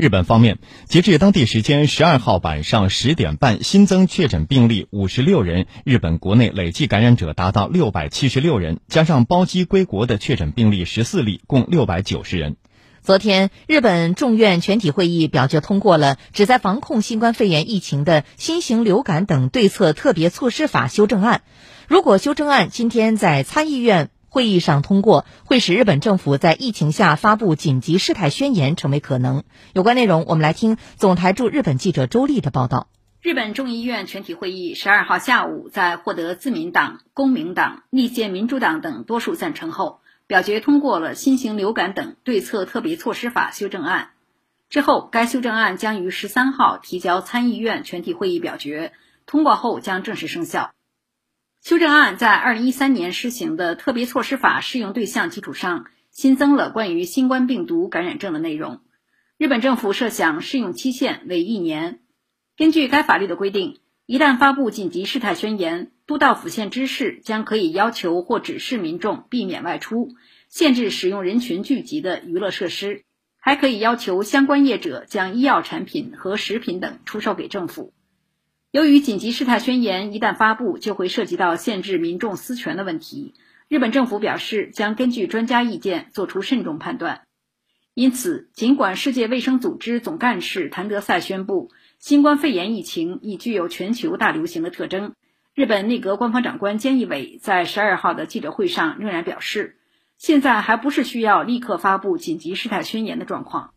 日本方面，截至当地时间十二号晚上十点半，新增确诊病例五十六人，日本国内累计感染者达到六百七十六人，加上包机归国的确诊病例十四例，共六百九十人。昨天，日本众院全体会议表决通过了旨在防控新冠肺炎疫情的新型流感等对策特别措施法修正案。如果修正案今天在参议院，会议上通过，会使日本政府在疫情下发布紧急事态宣言成为可能。有关内容，我们来听总台驻日本记者周丽的报道。日本众议院全体会议十二号下午在获得自民党、公明党、立宪民主党等多数赞成后，表决通过了新型流感等对策特别措施法修正案。之后，该修正案将于十三号提交参议院全体会议表决，通过后将正式生效。修正案在二零一三年施行的特别措施法适用对象基础上，新增了关于新冠病毒感染症的内容。日本政府设想适用期限为一年。根据该法律的规定，一旦发布紧急事态宣言，都道府县知事将可以要求或指示民众避免外出，限制使用人群聚集的娱乐设施，还可以要求相关业者将医药产品和食品等出售给政府。由于紧急事态宣言一旦发布，就会涉及到限制民众私权的问题。日本政府表示，将根据专家意见做出慎重判断。因此，尽管世界卫生组织总干事谭德赛宣布，新冠肺炎疫情已具有全球大流行的特征，日本内阁官方长官菅义伟在十二号的记者会上仍然表示，现在还不是需要立刻发布紧急事态宣言的状况。